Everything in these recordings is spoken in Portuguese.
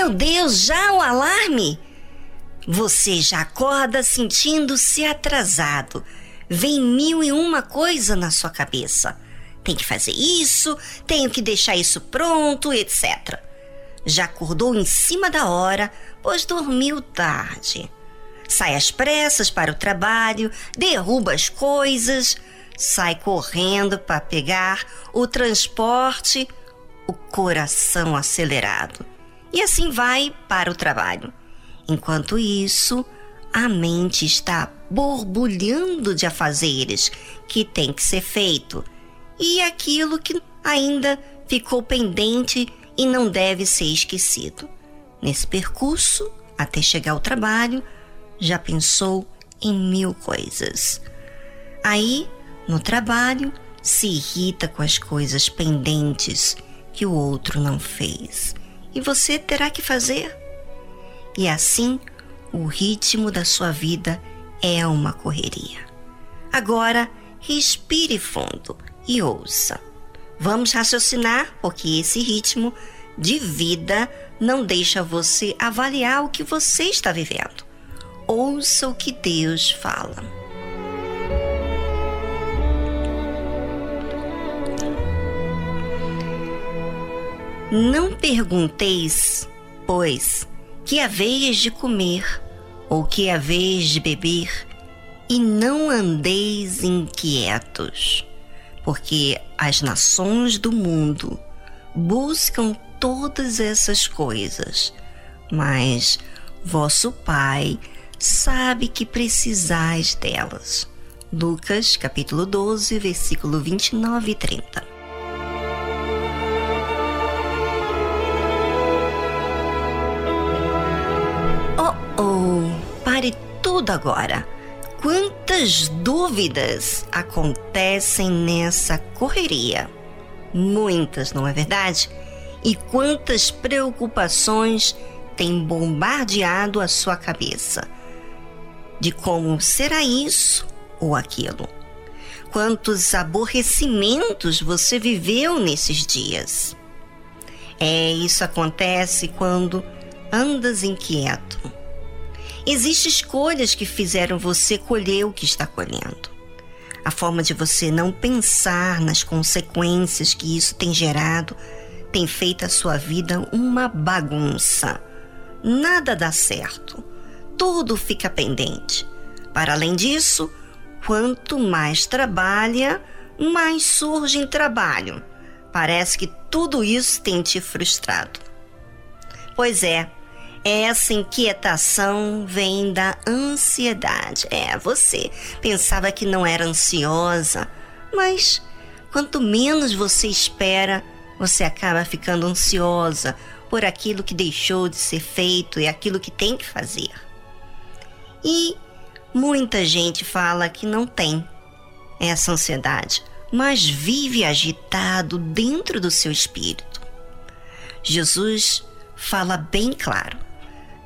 Meu Deus, já o alarme? Você já acorda sentindo-se atrasado. Vem mil e uma coisa na sua cabeça. Tem que fazer isso, tenho que deixar isso pronto, etc. Já acordou em cima da hora, pois dormiu tarde. Sai às pressas para o trabalho, derruba as coisas, sai correndo para pegar o transporte, o coração acelerado. E assim vai para o trabalho. Enquanto isso, a mente está borbulhando de afazeres que tem que ser feito e aquilo que ainda ficou pendente e não deve ser esquecido. Nesse percurso, até chegar ao trabalho, já pensou em mil coisas. Aí, no trabalho, se irrita com as coisas pendentes que o outro não fez e você terá que fazer. E assim, o ritmo da sua vida é uma correria. Agora, respire fundo e ouça. Vamos raciocinar, porque esse ritmo de vida não deixa você avaliar o que você está vivendo. Ouça o que Deus fala. Não pergunteis, pois, que haveis de comer ou que haveis de beber, e não andeis inquietos porque as nações do mundo buscam todas essas coisas, mas vosso Pai sabe que precisais delas. Lucas capítulo 12, versículo 29 e 30. Tudo agora Quantas dúvidas acontecem nessa correria? Muitas, não é verdade? E quantas preocupações têm bombardeado a sua cabeça? De como será isso ou aquilo? Quantos aborrecimentos você viveu nesses dias? É, isso acontece quando andas inquieto Existem escolhas que fizeram você colher o que está colhendo. A forma de você não pensar nas consequências que isso tem gerado tem feito a sua vida uma bagunça. Nada dá certo. Tudo fica pendente. Para além disso, quanto mais trabalha, mais surge em trabalho. Parece que tudo isso tem te frustrado. Pois é, essa inquietação vem da ansiedade. É, você pensava que não era ansiosa, mas quanto menos você espera, você acaba ficando ansiosa por aquilo que deixou de ser feito e aquilo que tem que fazer. E muita gente fala que não tem essa ansiedade, mas vive agitado dentro do seu espírito. Jesus fala bem claro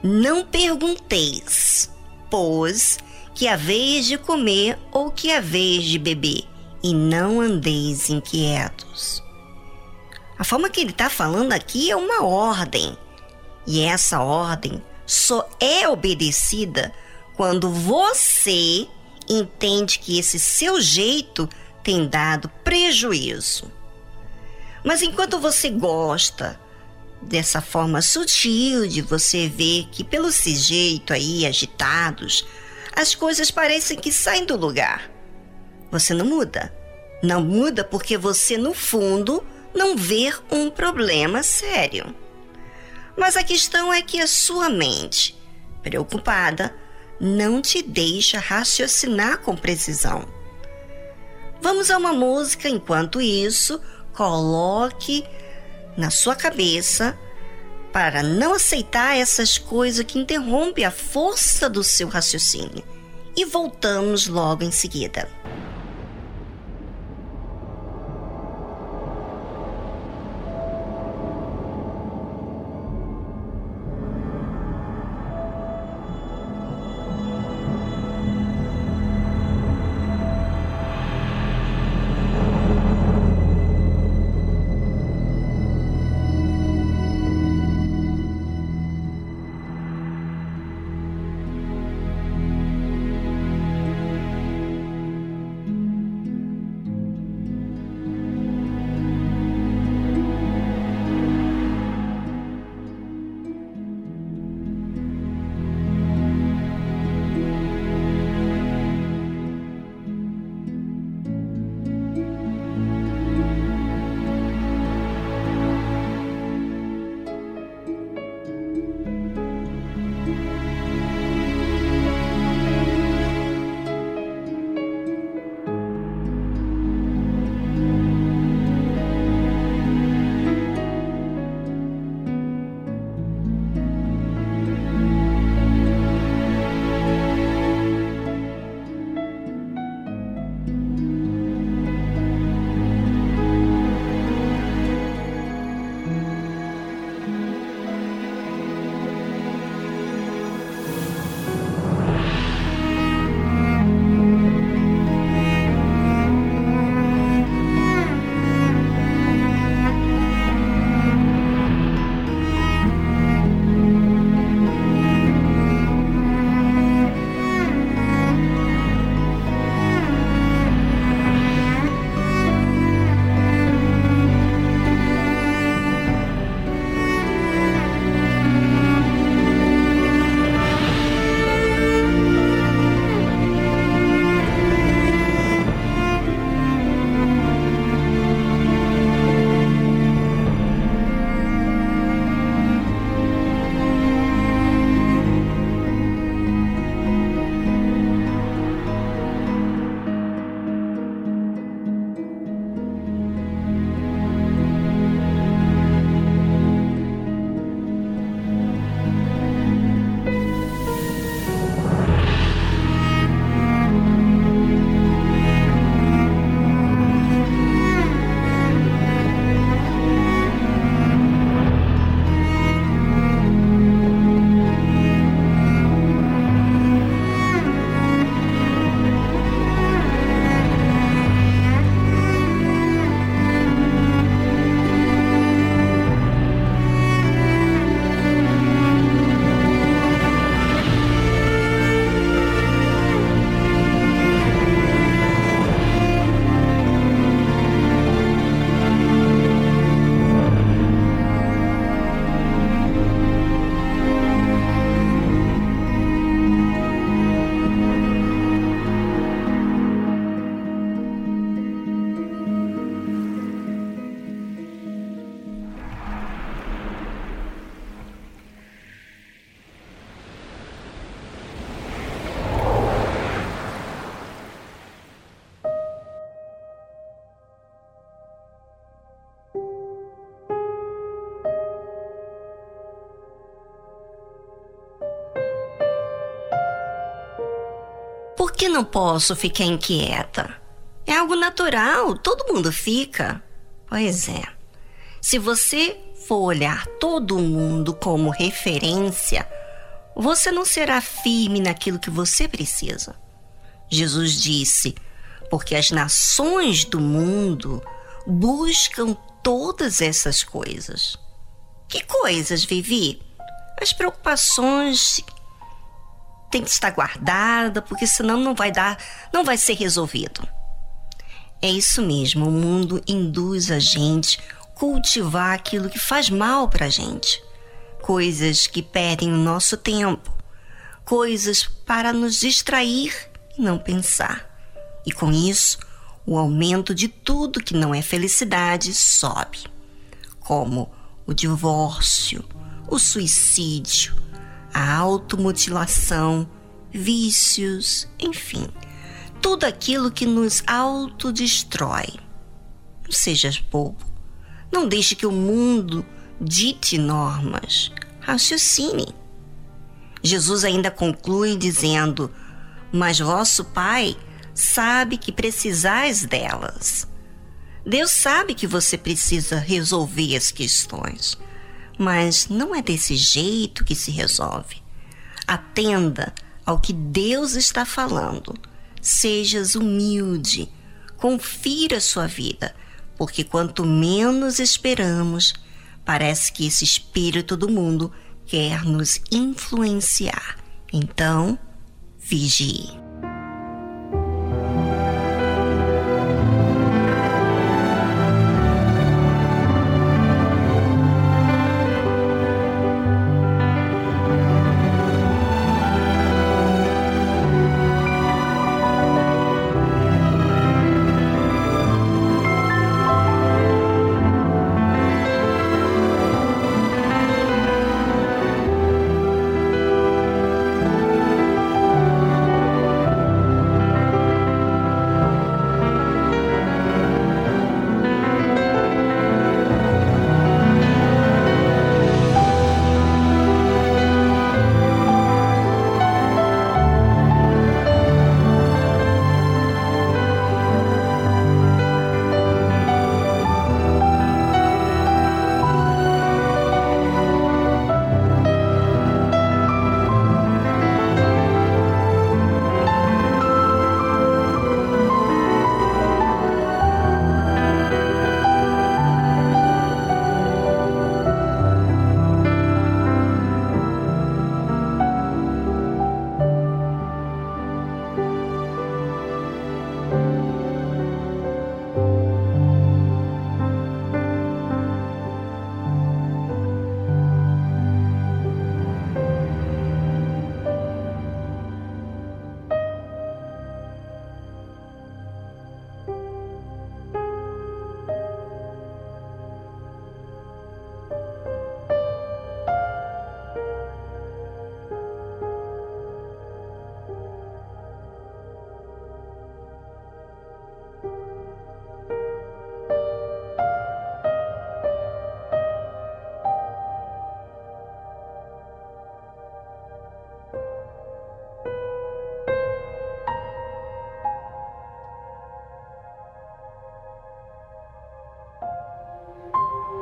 não pergunteis, pois, que a vez de comer ou que a vez de beber, e não andeis inquietos. A forma que ele está falando aqui é uma ordem, e essa ordem só é obedecida quando você entende que esse seu jeito tem dado prejuízo. Mas enquanto você gosta dessa forma sutil de você ver que pelo esse jeito aí agitados, as coisas parecem que saem do lugar. Você não muda. Não muda porque você no fundo não vê um problema sério. Mas a questão é que a sua mente, preocupada, não te deixa raciocinar com precisão. Vamos a uma música enquanto isso, coloque na sua cabeça para não aceitar essas coisas que interrompem a força do seu raciocínio. E voltamos logo em seguida. Que não posso ficar inquieta? É algo natural, todo mundo fica. Pois é. Se você for olhar todo mundo como referência, você não será firme naquilo que você precisa. Jesus disse: porque as nações do mundo buscam todas essas coisas. Que coisas, Vivi? As preocupações têm que estar guardada, porque senão não vai dar, não vai ser resolvido. É isso mesmo, o mundo induz a gente cultivar aquilo que faz mal para a gente. Coisas que perdem o nosso tempo, coisas para nos distrair e não pensar. E com isso, o aumento de tudo que não é felicidade sobe, como o divórcio, o suicídio, a automutilação, vícios, enfim, tudo aquilo que nos autodestrói. Não sejas bobo. Não deixe que o mundo dite normas. Raciocine. Jesus ainda conclui dizendo: Mas vosso Pai sabe que precisais delas. Deus sabe que você precisa resolver as questões, mas não é desse jeito que se resolve. Atenda ao que Deus está falando. Sejas humilde. Confira sua vida porque quanto menos esperamos, parece que esse espírito do mundo quer nos influenciar. Então, vigie.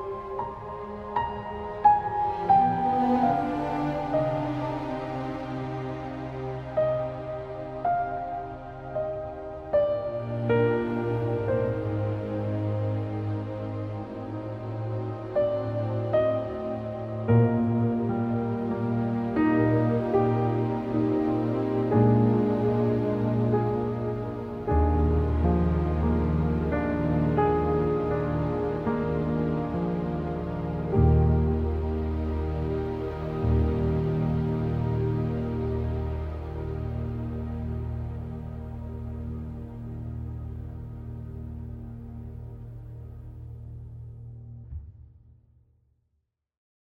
Thank you.